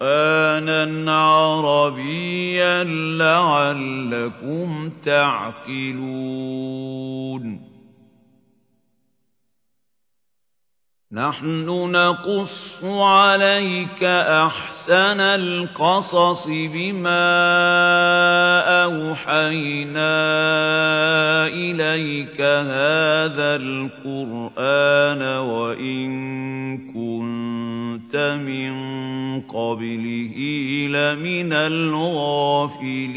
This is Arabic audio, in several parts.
قُرْآنًا عَرَبِيًّا لَّعَلَّكُمْ تَعْقِلُونَ. نَحْنُ نَقُصُّ عَلَيْكَ أَحْسَنَ الْقَصَصِ بِمَا أَوْحَيْنَا إِلَيْكَ هَذَا الْقُرْآنَ وَإِن كُنتَ مِن قَبْلِهِ لَمِنَ الْغَافِلِينَ.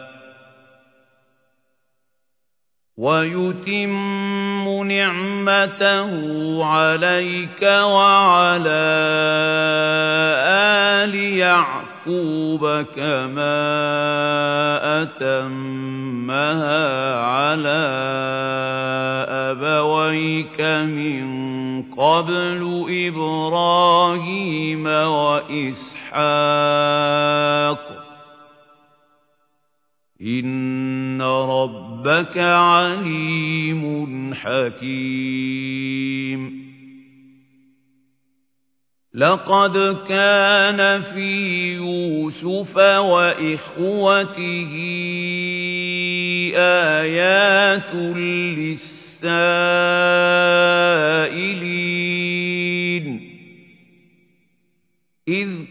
وَيُتِمُّ نِعْمَتَهُ عَلَيْكَ وَعَلَىٰ آلِ يَعْقُوبَ كَمَا أَتَمَّهَا عَلَىٰ أَبَوَيْكَ مِن قَبْلُ إِبْرَاهِيمَ وَإِسْحَاقَ ۚ. إِنَّ رَبَّكَ عَلِيمٌ حَكِيمٌ لَقَدْ كَانَ فِي يُوسُفَ وَإِخْوَتِهِ آيَاتٌ لِّلسَّائِلِينَ إِذْ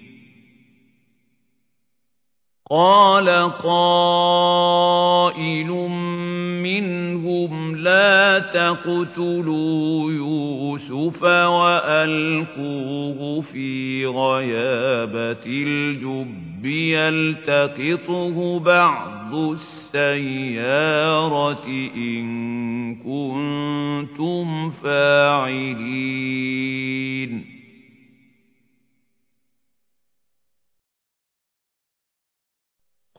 قَالَ قَائِلٌ مِّنْهُمْ لَا تَقْتُلُوا يُوسُفَ وَأَلْقُوهُ فِي غَيَابَتِ الْجُبِّ يَلْتَقِطْهُ بَعْضُ السَّيَّارَةِ إِن كُنتُمْ فَاعِلِينَ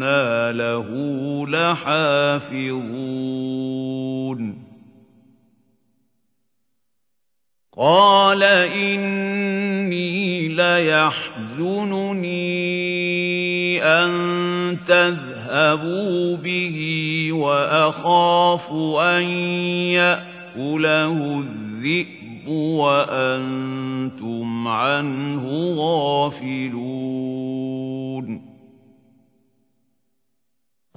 وإنا له لحافظون قال إني ليحزنني أن تذهبوا به وأخاف أن يأكله الذئب وأنتم عنه غافلون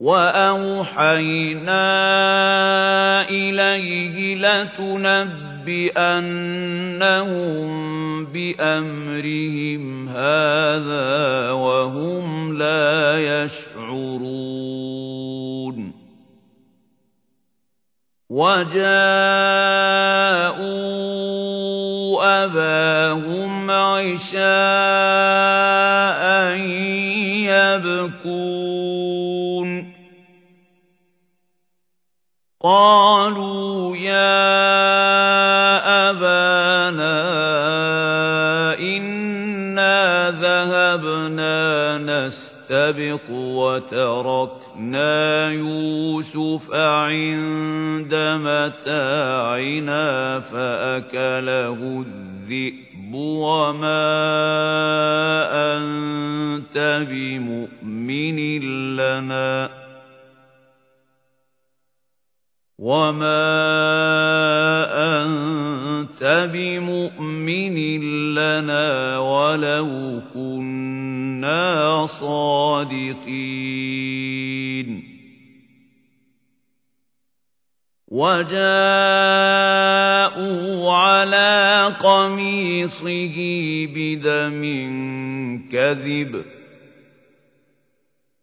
وأوحينا إليه لتنبئنهم بأمرهم هذا وهم لا يشعرون وجاءوا أباهم عشاء يبكون قالوا يا أبانا إنا ذهبنا نستبق وتركنا يوسف عند متاعنا فأكله الذئب وما أنت بمؤمن لنا وما أنت بمؤمن لنا ولو كنا صادقين وجاءوا على قميصه بدم كذب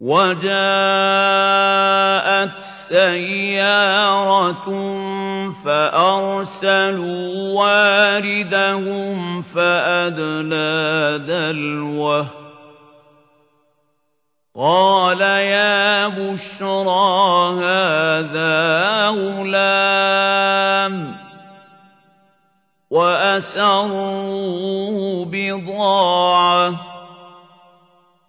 وجاءت سيارة فأرسلوا واردهم فأدلى دلوه. قال يا بشرى هذا غلام وأسروا بضاعة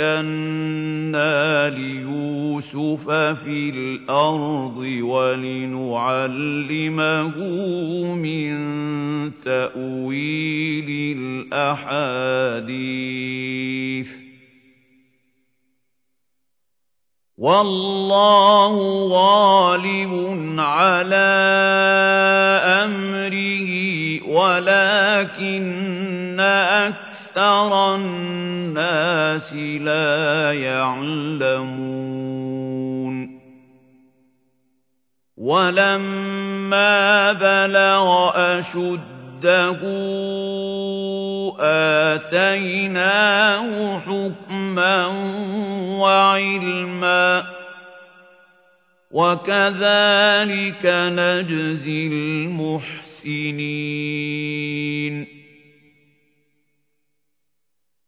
مكنا ليوسف في الأرض ولنعلمه من تأويل الأحاديث. والله غالب على أمره ولكن أكثر الناس لا يعلمون. ولما بلغ أشده آتيناه حكما وعلما. وكذلك نجزي المحسنين.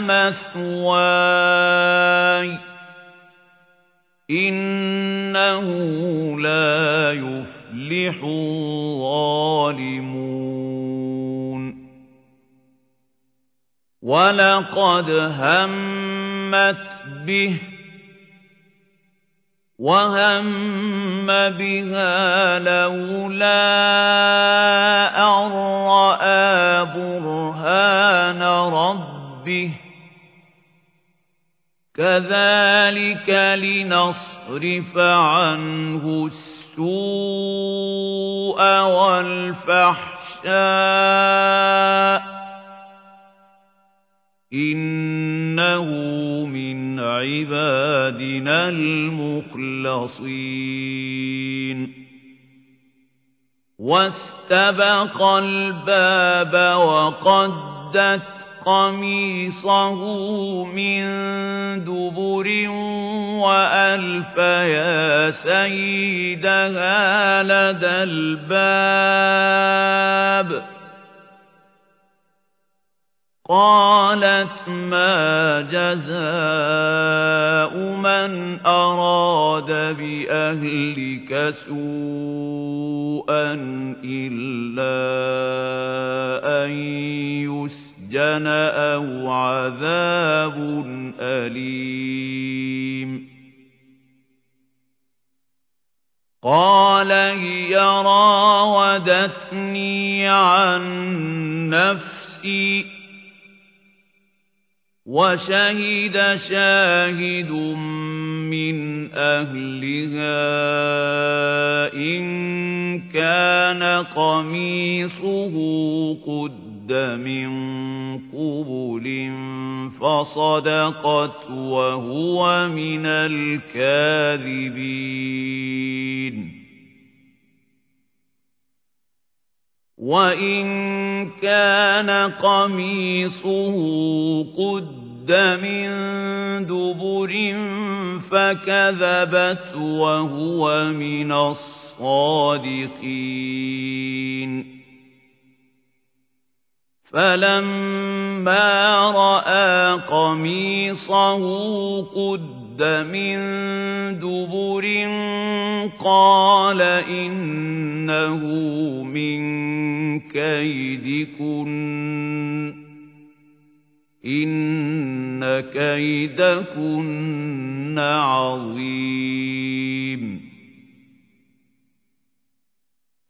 مثواي. إنه لا يفلح الظالمون. ولقد همت به وهم بها لولا أن رأى برهان ربه. كذلك لنصرف عنه السوء السوء والفحشاء إنه من عبادنا المخلصين واستبق الباب وقدت قميصه من دبر وألف يا سيدها لدى الباب. قالت ما جزاء من أراد بأهلك سوءا إلا أن يسر السجن أو عذاب أليم قال هي راودتني عن نفسي وشهد شاهد من أهلها إن كان قميصه قد لابد من قبل فصدقت وهو من الكاذبين. وإن كان قميصه قد من دبر فكذبت وهو من الصادقين. فَلَمَّا رَأَىٰ قَمِيصَهُ قُدَّ مِن دُبُرٍ قَالَ إِنَّهُ مِن كَيْدِكُنَّ إِنَّ كَيْدَكُنَّ عَظِيمٌ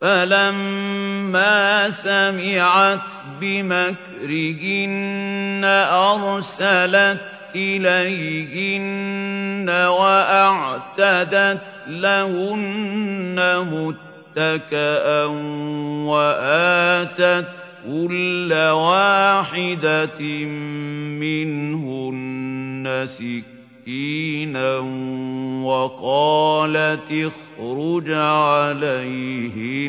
فَلَمَّا سَمِعَتْ بِمَكْرِهِنَّ أَرْسَلَتْ إِلَيْهِنَّ وَأَعْتَدَتْ لَهُنَّ مُتَّكَأً وَآتَتْ كُلَّ وَاحِدَةٍ مِّنْهُنَّ سِكِّينًا وَقَالَتِ اخْرُجْ عَلَيْهِنَّ.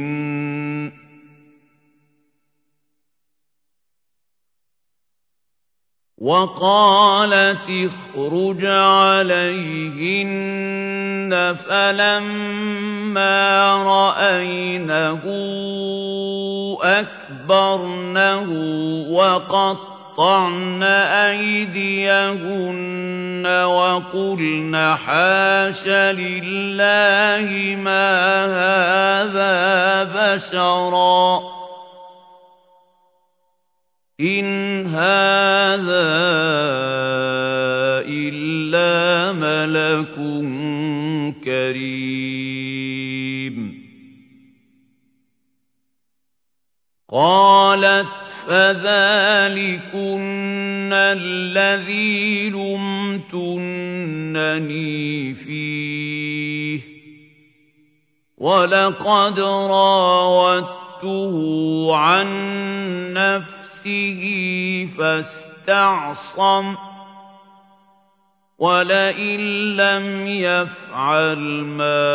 وَقَالَتِ اخْرُجْ عَلَيْهِنَّ فَلَمَّا رَأَيْنَهُ أَكْبَرْنَهُ وَقَطَّعْنَ أَيْدِيَهُنَّ وَقُلْنَ حَاشَ لِلَّهِ مَا هَٰذَا بَشَرًا. إِنْ هَٰذَا إِلَّا مَلَكٌ كَرِيمٌ. قَالَتْ فَذَٰلِكُنَّ الَّذِي لُمْتُنَّنِي فِيهِ. وَلَقَدْ رَاوَدتُّهُ عَن نَّفْسِهِ فَاسْتَعْصَمَ. وَلَئِن لَّمْ يَفْعَلْ مَا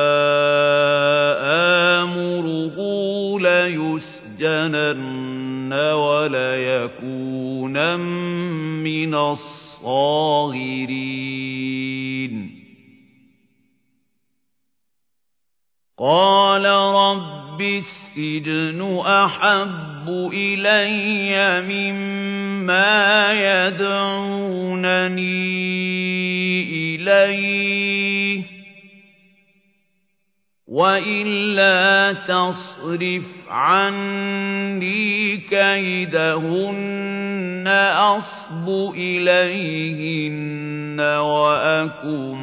آمُرُهُ لَيُسْجَنَنَّ وَلَيَكُونًا مِّنَ الصَّاغِرِينَ. قَالَ رَبِّ السِّجْنُ أَحَبُّ إِلَيَّ مِمَّا يَدْعُونَنِي إِلَيْهِ ۖ. وَإِلَّا تَصْرِفْ عَنِّي كَيْدَهُنَّ أَصْبُ إِلَيْهِنَّ وَأَكُن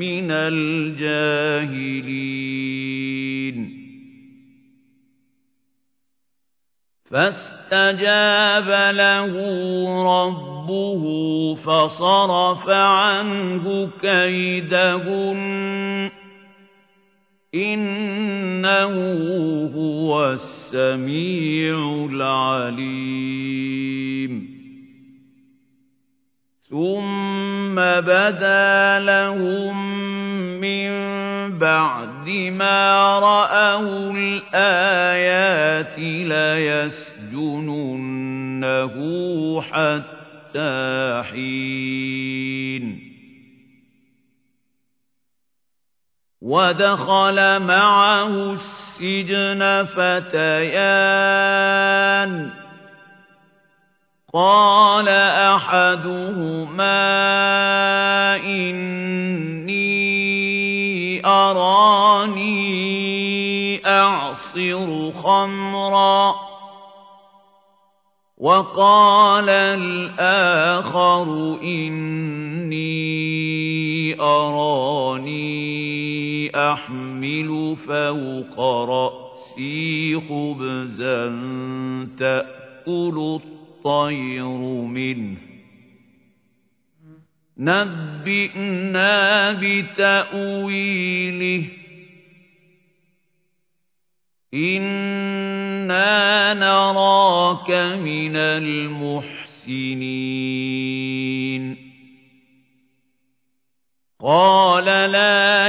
مِّنَ الْجَاهِلِينَ فَاسْتَجَابَ لَهُ رَبُّهُ فَصَرَفَ عَنْهُ كَيْدَهُنَّ ۚ إِنَّهُ هُوَ السَّمِيعُ الْعَلِيمُ. ثُمَّ بَدَا لَهُم مِّن بَعْدِ مَا رَأَوُا الْآيَاتِ لَيَسْجُنُنَّهُ حَتَّىٰ حِينٍ. وَدَخَلَ مَعَهُ السِّجْنَ فَتَيَانِ ۖ قَالَ أَحَدُهُمَا إِنِّي أَرَانِي أَعْصِرُ خَمْرًا ۖ وَقَالَ الْآخَرُ إِنِّي أَرَانِي أَحْمِلُ فَوْقَ رَأْسِي خُبْزًا تَأْكُلُ الطَّيْرُ مِنْهُ ۖ. نَبِّئْنَا بِتَأْوِيلِهِ ۖ. إِنَّا نَرَاكَ مِنَ الْمُحْسِنِينَ. قَالَ لَا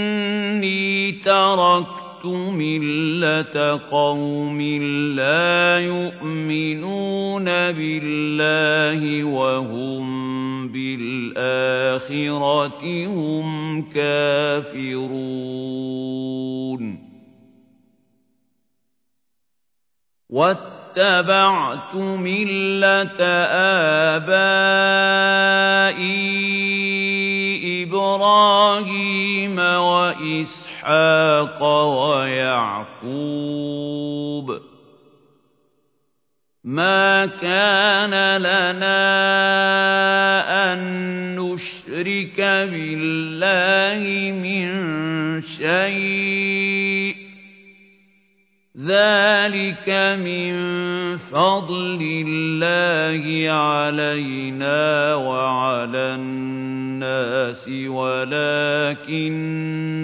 تَرَكْتُ مِلَّةَ قَوْمٍ لَّا يُؤْمِنُونَ بِاللَّهِ وَهُم بِالْآخِرَةِ هُمْ كَافِرُونَ. واتبعت ملة آبائي إبراهيم وإسحاق ويعقوب. ما كان لنا أن نشرك بالله من شيء. ذلك من فضل الله علينا وعلى الناس ولكن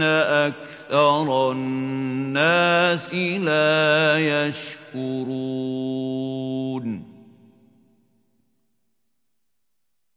أكثر الناس لا يشكرون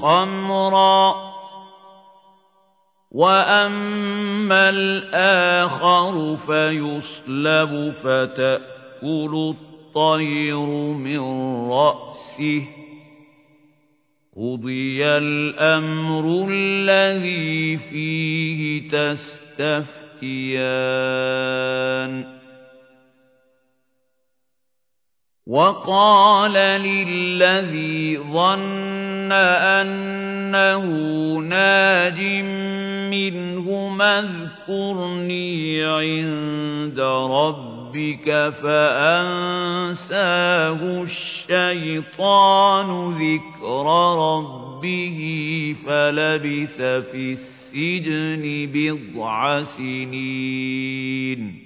خمرا. وأما الآخر فيصلب فتأكل الطير من رأسه. قضي الأمر الذي فيه تستفتيان. وقال للذي ظن أنه ناج منهما اذكرني عند ربك فأنساه الشيطان ذكر ربه فلبث في السجن بضع سنين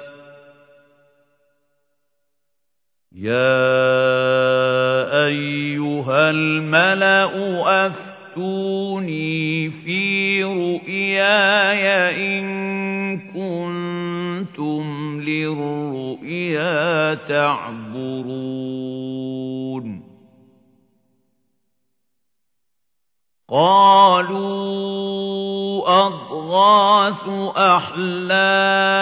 يا أيها الملأ أفتوني في رؤياي إن كنتم للرؤيا تعبرون قالوا أضغاث أحلام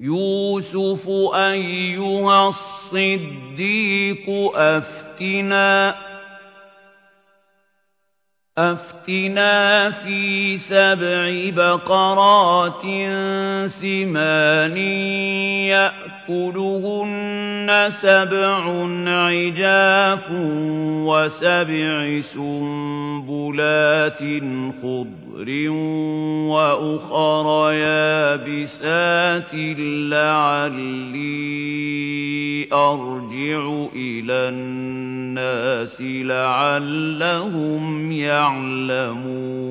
يوسف أيها الصديق أفتنا أفتنا في سبع بقرات سمان يأكلهن سبع عجاف وسبع سنبلات خضر وأخر يابسات لعلي أرجع إلى الناس لعلهم يعلمون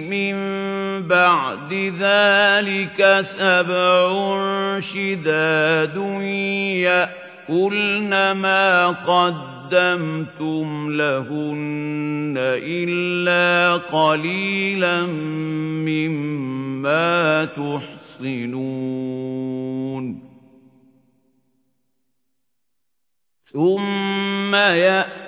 من بعد ذلك سبع شداد يأكلن ما قدمتم لهن إلا قليلا مما تحصنون. ثم يأتي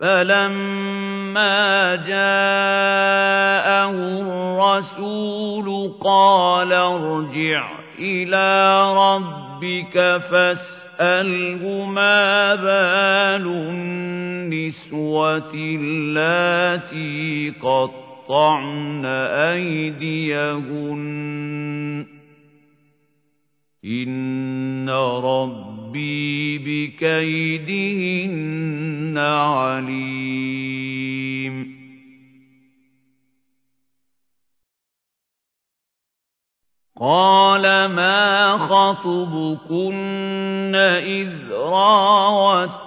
فلما جاءه الرسول قال ارجع إلى ربك فاسأله ما بال النسوة اللاتي قطعن أيديهن إن ربي بكيدهن عليم قال ما خطبكن إذ راوتن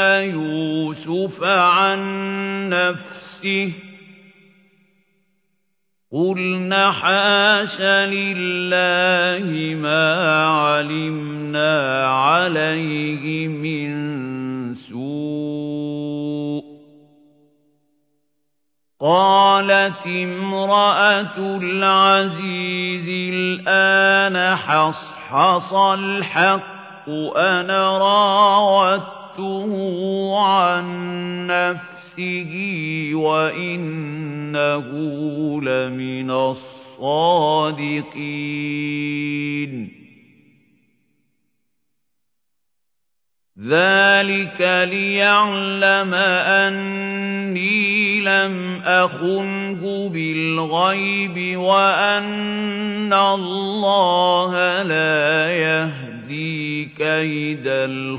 يوسف عن نفسه قلنا حاش لله ما علمنا عليه من قالت امرأة العزيز الآن حصحص الحق أنا راودته عن نفسه وإنه لمن الصادقين. ذلك ليعلم أني لم أخنه بالغيب وأن الله لا يهدي كيد الخائنين.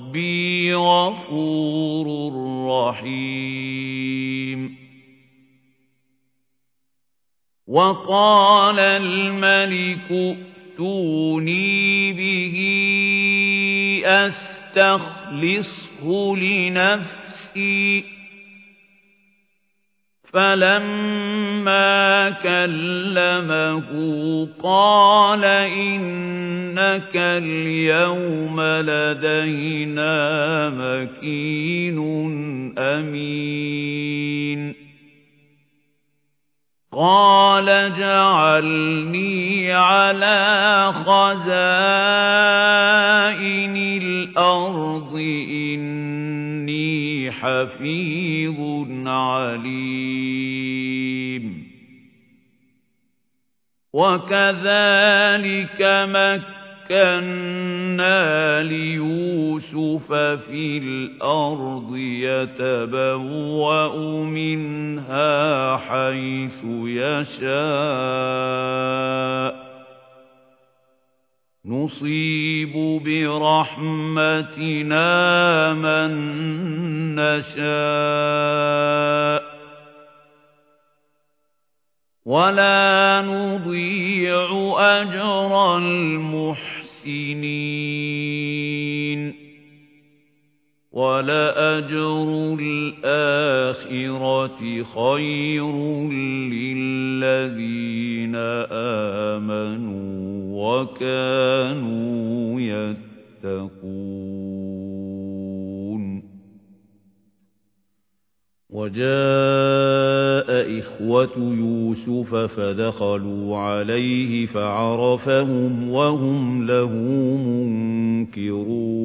غفور رحيم. وقال الملك ائتوني به أستخلصه لنفسي. فلما كلمه قال إنك اليوم لدينا مكين أمين قال اجعلني على خزائن الأرض إني حفيظ عليم. وكذلك مَكَّنَّا لِيُوسُفَ فِي الْأَرْضِ يَتَبَوَّأُ مِنْهَا حَيْثُ يَشَاءُ. نُصِيبُ بِرَحْمَتِنَا مَن نَّشَاءُ وَلَا نُضِيعُ أَجْرَ الْمُحْسِنِينَ وَلَأَجْرُ الْآخِرَةِ خَيْرٌ لِّلَّذِينَ آمَنُوا وَكَانُوا يَتَّقُونَ. وَجَاءَ إِخْوَةُ يُوسُفَ فَدَخَلُوا عَلَيْهِ فَعَرَفَهُمْ وَهُمْ لَهُ مُنكِرُونَ.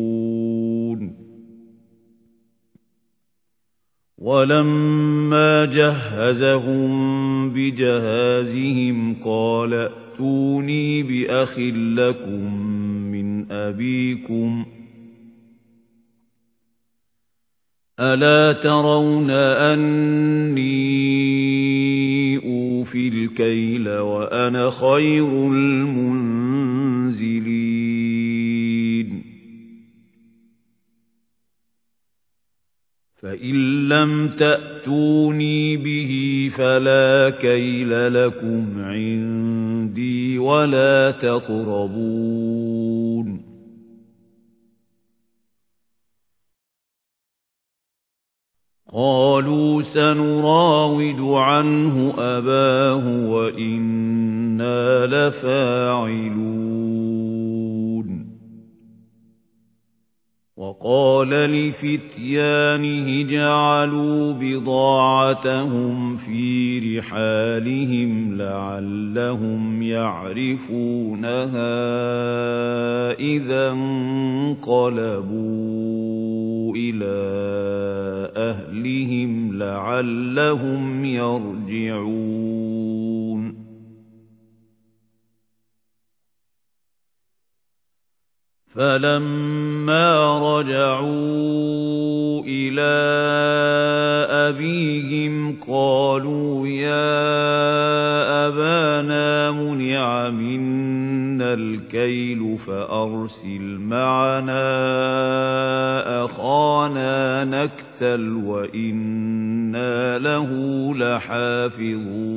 وَلَمَّا جَهَّزَهُم بِجَهَازِهِمْ قَالَ ائْتُونِي بِأَخٍ لَّكُم مِّنْ أَبِيكُمْ ۚ. ألا ترون أني أوفي الكيل وأنا خير المنزلين. فإن لم تأتوني به فلا كيل لكم عندي ولا تقربون. قالوا سنراود عنه أباه وإنا لفاعلون. وقال لفتيانه جعلوا بضاعتهم في رحالهم لعلهم يعرفونها إذا انقلبوا إلى أهلهم لعلهم يرجعون. فلما رجعوا إلى أبيهم قالوا يا أبانا منع منا الكيل فأرسل معنا أخانا نكتل وإنا له لحافظون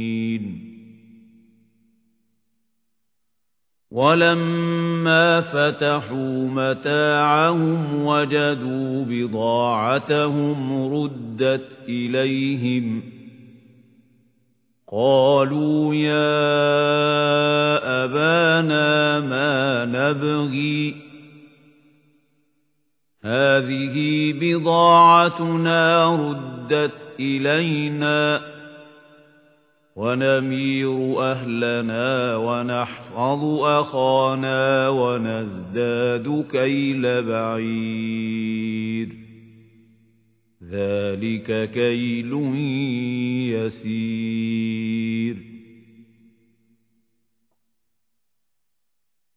ولما فتحوا متاعهم وجدوا بضاعتهم ردت إليهم قالوا يا أبانا ما نبغي هذه بضاعتنا ردت إلينا ونمير أهلنا ونحفظ أخانا ونزداد كيل بعير. ذلك كيل يسير.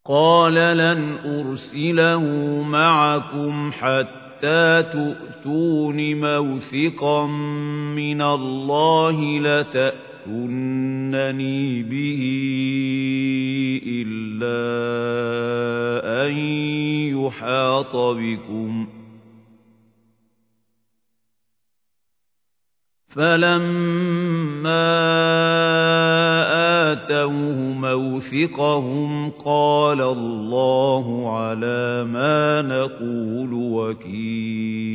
قال لن أرسله معكم حتى تؤتون موثقا من الله لتأتون تَأْتُونَنِي بِهِ إِلَّا أَن يُحَاطَ بِكُمْ فَلَمَّا آتوه موثقهم قال الله على ما نقول وكيل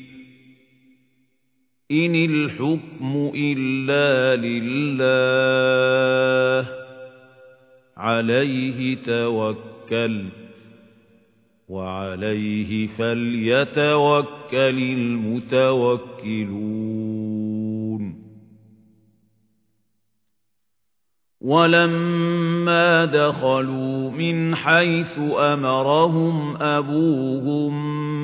إن الحكم إلا لله عليه توكل وعليه فليتوكل المتوكلون ولما دخلوا من حيث أمرهم أبوهم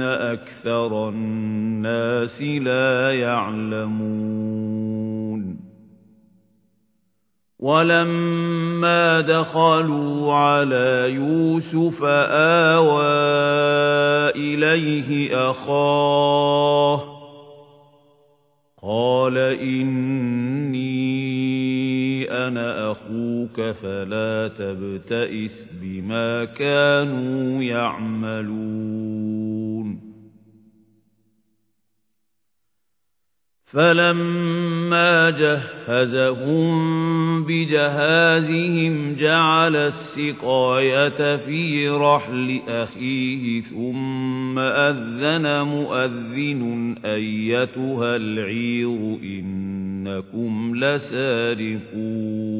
ولكن أكثر الناس لا يعلمون ولما دخلوا على يوسف آوى إليه أخاه قال إني أنا أخوك فلا تبتئس بما كانوا يعملون فلما جهزهم بجهازهم جعل السقاية في رحل أخيه ثم أذن مؤذن أيتها العير إنكم لسارقون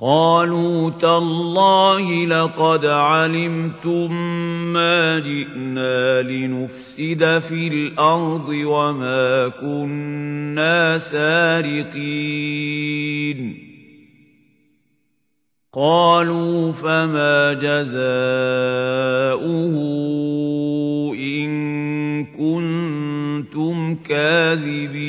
قالوا تالله لقد علمتم ما جئنا لنفسد في الأرض وما كنا سارقين. قالوا فما جزاؤه إن كنتم كاذبين.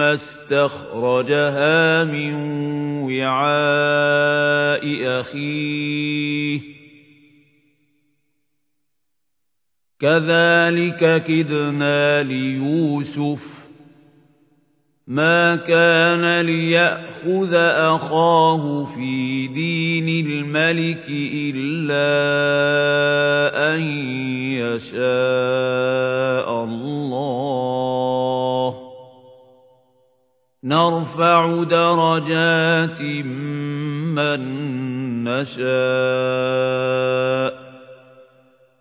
استخرجها من وعاء أخيه. كذلك كدنا ليوسف. ما كان ليأخذ أخاه في دين الملك إلا أن يشاء. نرفع درجات من نشاء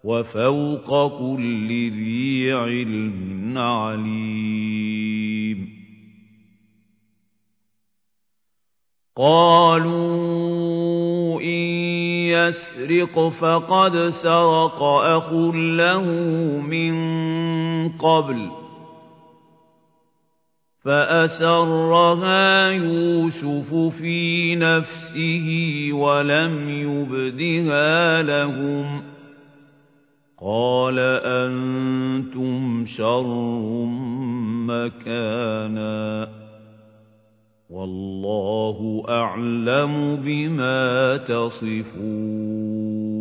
وفوق كل ذي علم عليم. قالوا إن يسرق فقد سرق أخ له من قبل فأسرها يوسف في نفسه ولم يبدها لهم. قال أنتم شر مكانا. والله أعلم بما تصفون.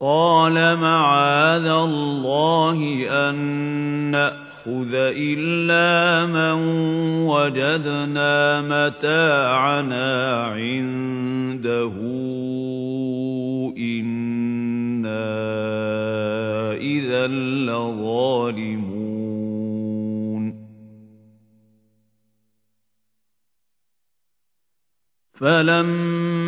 قال معاذ الله أن نأخذ إلا من وجدنا متاعنا عنده إنا إذا لظالمون فلما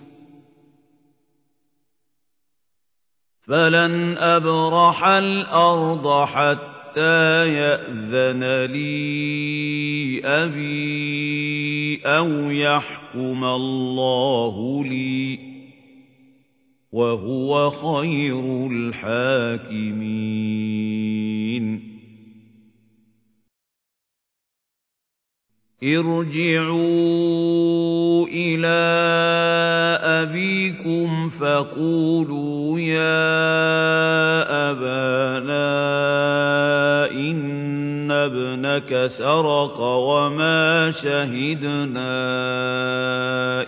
فلن أبرح الأرض حتى يأذن لي أبي أو يحكم الله لي وهو خير الحاكمين ارجعوا إلى أبيكم فقولوا يا أبانا إن ابنك سرق وما شهدنا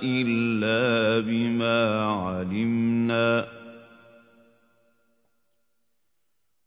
إلا بما علمنا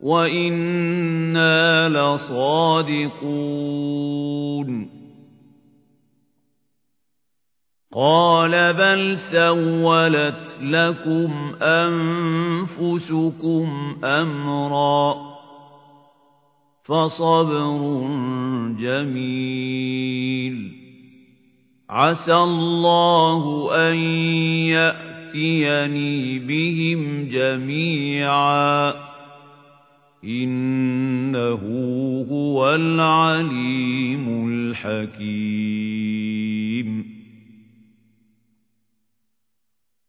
وَإِنَّا لَصَادِقُونَ قَالَ بَلْ سَوَّلَتْ لَكُمْ أَنفُسُكُمْ أَمْرًا فَصَبْرٌ جَمِيلٌ عَسَى اللَّهُ أَن يَأْتِيَنِي بِهِمْ جَمِيعًا إِنَّهُ هُوَ الْعَلِيمُ الْحَكِيمُ.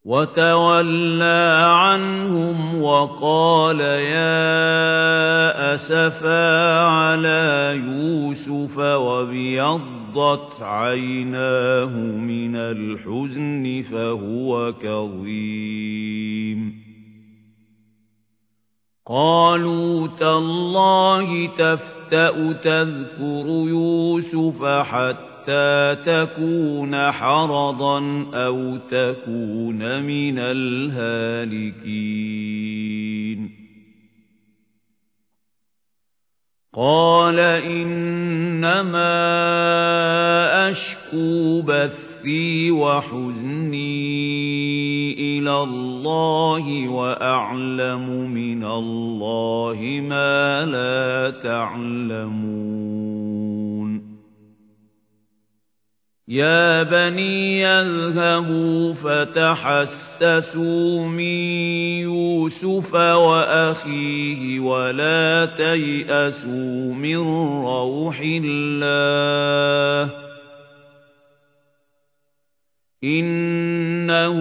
وَتَوَلَّى عَنْهُمْ وَقَالَ يَا أَسَفَىٰ عَلَىٰ يُوسُفَ وَابْيَضَّتْ عَيْنَاهُ مِنَ الْحُزْنِ فَهُوَ كَظِيمٌ. قالوا تالله تفتأ تذكر يوسف حتى تكون حرضا أو تكون من الهالكين. قال إنما أشكو بثي وحزني إِلَى اللَّهِ وَأَعْلَمُ مِنَ اللَّهِ مَا لَا تَعْلَمُونَ يا بني يذهبوا فتحسسوا من يوسف وأخيه ولا تيأسوا من روح الله إنه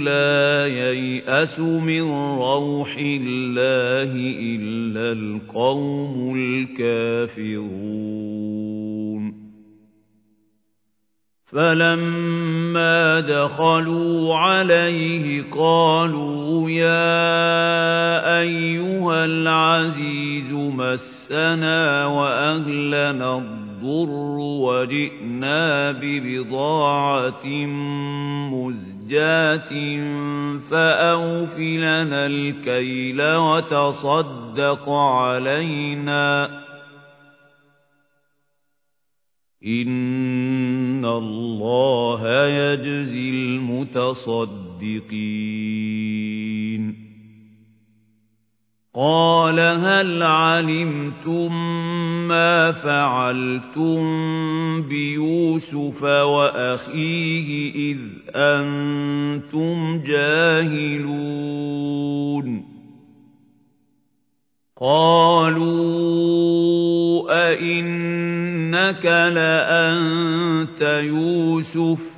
لا ييأس من روح الله إلا القوم الكافرون فَلَمَّا دَخَلُوا عَلَيْهِ قَالُوا يَا أَيُّهَا الْعَزِيزُ مَسَّنَا وَأَهْلَنَا الضُّرُّ وَجِئْنَا بِبِضَاعَةٍ مُزْجَاةٍ فَأَوْفِ لَنَا الْكَيْلَ وَتَصَدَّقْ عَلَيْنَا. إِنَّ اللَّهَ يَجْزِي الْمُتَصَدِّقِينَ. قَالَ هَلْ عَلِمْتُم مَّا فَعَلْتُم بِيُوسُفَ وَأَخِيهِ إِذْ أَنتُمْ جَاهِلُونَ؟ قَالُوا أَإِنَّكَ لَأَنتَ يُوسُفُ؟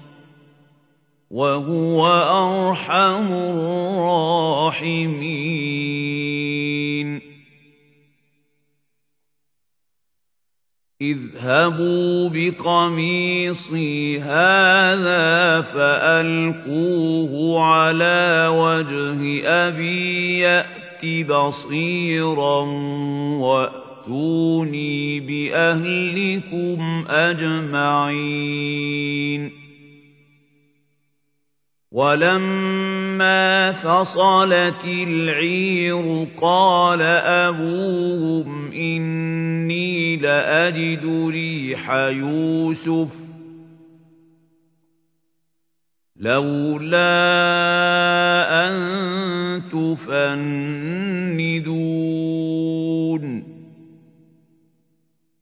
وَهُوَ أَرْحَمُ الرَّاحِمِينَ. اذْهَبُوا بِقَمِيصِي هَٰذَا فَأَلْقُوهُ عَلَىٰ وَجْهِ أَبِي يَأْتِ بَصِيرًا وَأْتُونِي بِأَهْلِكُمْ أَجْمَعِينَ. وَلَمَّا فَصَلَتِ الْعِيرُ قَالَ أَبُوهُمْ إِنِّي لَأَجِدُ رِيحَ يُوسُفَ لَوْلَا أَن تُفَنِّدُونِ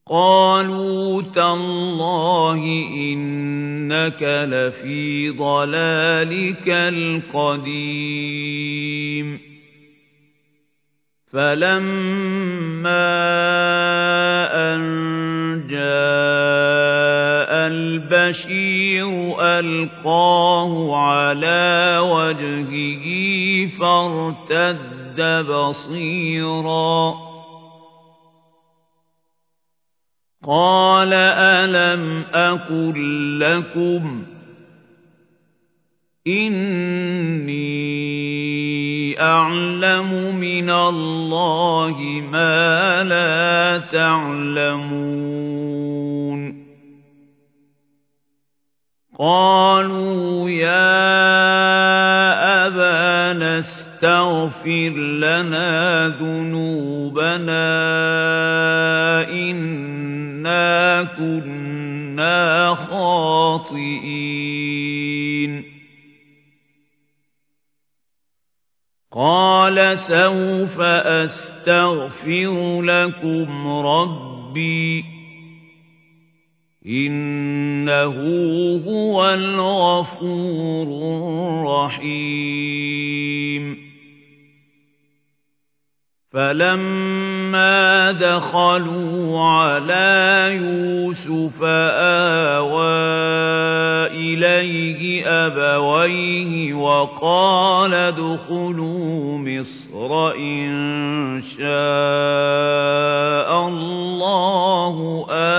قَالُوا تَاللَّهِ إِنَّكَ لَفِي ضَلَالِكَ الْقَدِيمِ فَلَمَّا أَن جَاءَ الْبَشِيرُ أَلْقَاهُ عَلَىٰ وَجْهِهِ فَارْتَدَّ بَصِيرًا قَالَ أَلَمْ أَقُل لَّكُمْ إِنِّي أَعْلَمُ مِنَ اللَّهِ مَا لَا تَعْلَمُونَ قَالُوا يَا أَبَانَا اسْتَغْفِرْ لَنَا ذُنُوبَنَا إِنَّا كُنَّا خَاطِئِينَ قَالَ سَوْفَ أَسْتَغْفِرُ لَكُمْ رَبِّي إِنَّهُ هُوَ الْغَفُورُ الرَّحِيمُ فَلَمَّا دَخَلُوا عَلَىٰ يُوسُفَ آوَىٰ إِلَيْهِ أَبَوَيْهِ وَقَالَ ادْخُلُوا مِصْرَ إِن شَاءَ اللَّهُ آمِنِينَ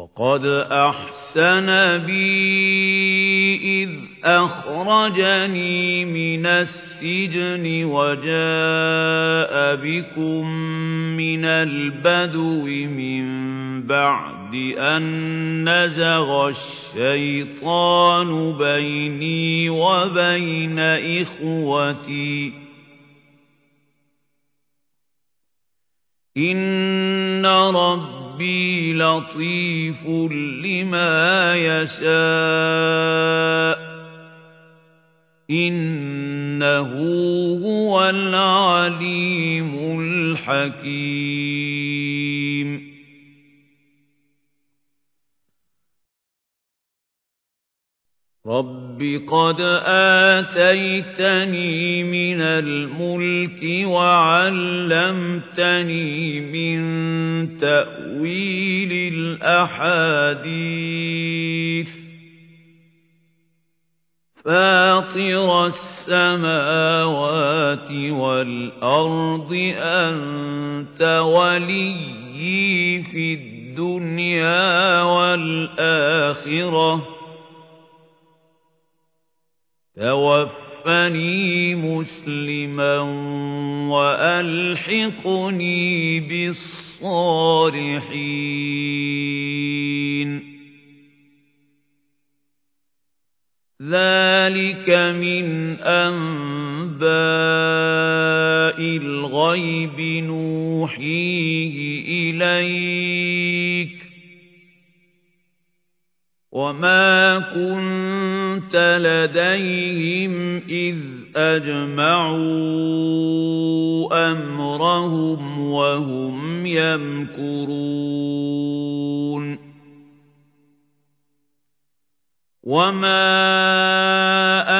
وَقَدْ أَحْسَنَ بِي إِذْ أَخْرَجَنِي مِنَ السِّجْنِ وَجَاءَ بِكُم مِّنَ الْبَدْوِ مِن بَعْدِ أَن نَّزَغَ الشَّيْطَانُ بَيْنِي وَبَيْنَ إِخْوَتِي إِنَّ رَبِّي رَبِّي لَطِيفٌ لِّمَا يَشَاءُ إِنَّهُ هُوَ الْعَلِيمُ الْحَكِيمُ رَبِّ قَدْ آتَيْتَنِي مِنَ الْمُلْكِ وَعَلَّمْتَنِي مِن تَأْوِيلِ الْأَحَادِيثِ فَاطِرَ السَّمَاوَاتِ وَالْأَرْضِ أَنتَ وَلِيِّي فِي الدُّنْيَا وَالْآخِرَةِ توفني مسلما وألحقني بالصالحين. ذلك من أنباء الغيب نوحيه إليك. وَمَا كُنتَ لَدَيْهِمْ إِذْ أَجْمَعُوا أَمْرَهُمْ وَهُمْ يَمْكُرُونَ وَمَا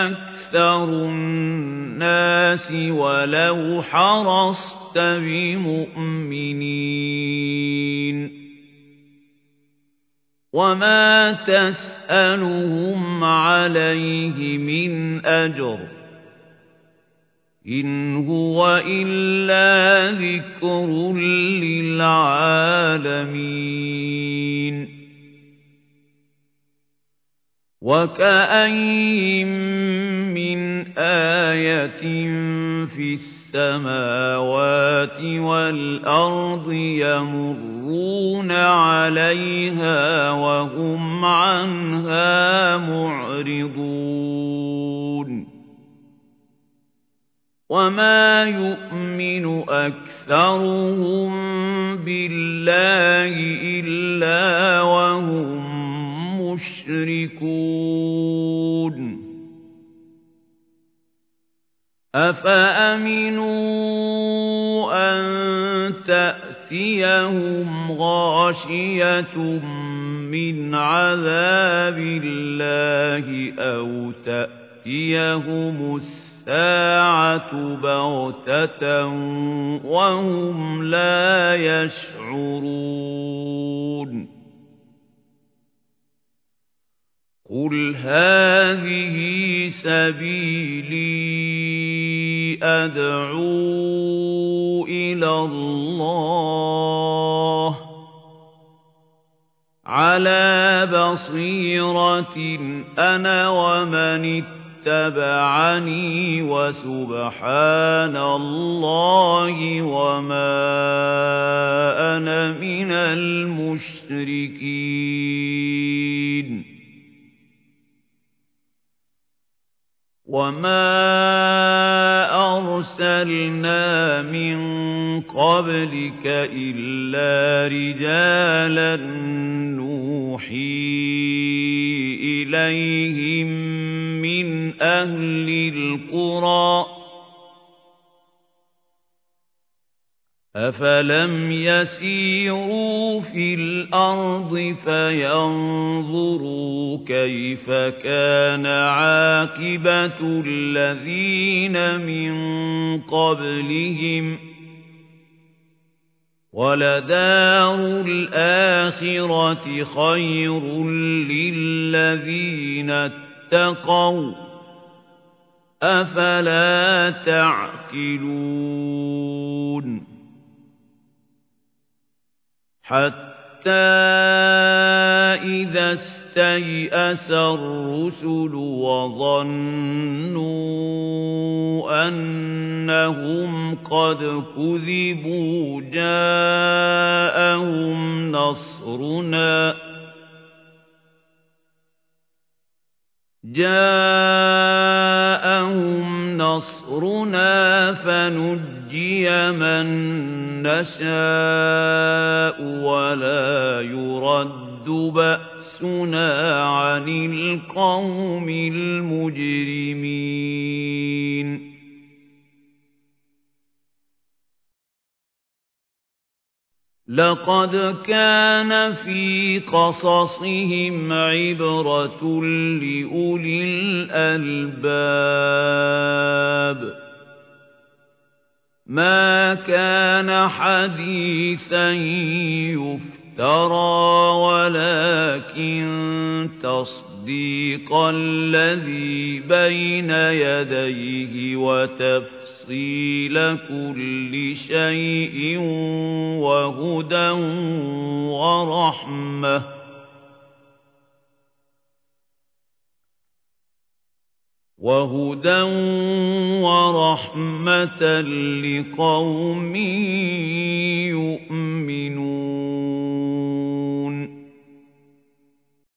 أَكْثَرُ النَّاسِ وَلَوْ حَرَصْتَ بِمُؤْمِنِينَ وَمَا تَسْأَلُهُمْ عَلَيْهِ مِنْ أَجْرٍ إِنْ هُوَ إِلَّا ذِكْرٌ لِلْعَالَمِينَ وَكَأَيِّن مِّنْ آيَةٍ فِي السَّمَاوَاتِ وَالْأَرْضِ يَمُرُّونَ عَلَيْهَا وَهُمْ عَنْهَا مُعْرِضُونَ. وَمَا يُؤْمِنُ أَكْثَرُهُم بِاللَّهِ أَفَأَمِنُوا أَن تَأْتِيَهُمْ غَاشِيَةٌ مِّنْ عَذَابِ اللَّهِ أَوْ تَأْتِيَهُمُ السَّاعَةُ بَغْتَةً وَهُمْ لَا يَشْعُرُونَ قُلْ هَٰذِهِ سَبِيلِي أَدْعُو إِلَى اللَّهِ عَلَىٰ بَصِيرَةٍ أَنَا وَمَنِ اتَّبَعَنِي وَسُبْحَانَ اللَّهِ وَمَا أَنَا مِنَ الْمُشْرِكِينَ. وَمَا أَرْسَلْنَا مِن قَبْلِكَ إِلَّا رِجَالًا نُّوحِي إِلَيْهِم مِّنْ أَهْلِ الْقُرَىٰ أَفَلَمْ يَسِيرُوا فِي الْأَرْضِ فَيَنظُرُوا كَيْفَ كَانَ عَاقِبَةُ الَّذِينَ مِن قَبْلِهِمْ وَلَدَارُ الْآخِرَةِ خَيْرٌ لِّلَّذِينَ اتَّقَوْا أَفَلَا تَعْقِلُونَ حَتَّى إِذَا اسْتَيْأَسَ الرُّسُلُ وَظَنُّوا أَنَّهُمْ قَدْ كُذِبُوا جَاءَهُمْ نَصْرُنَا جَاءَهُمْ نَصْرُنَا فَنُجِّيَ مَن نَّشَاءُ وَلَا يُرَدُّ بَأْسُنَا عَنِ الْقَوْمِ الْمُجْرِمِينَ. لَقَدْ كَانَ فِي قَصَصِهِمْ عِبْرَةٌ لِّأُولِي الْأَلْبَابِ. مَا كَانَ حَدِيثًا يُفْتَرَىٰ وَلَٰكِن تَصْدِيقَ الَّذِي بَيْنَ يَدَيْهِ وَتَفْسِيرَ تَفْصِيلَ كُلِّ شَيْءٍ وَهُدًى وَرَحْمَةً وَهُدًى وَرَحْمَةً لِقَوْمٍ يُؤْمِنُونَ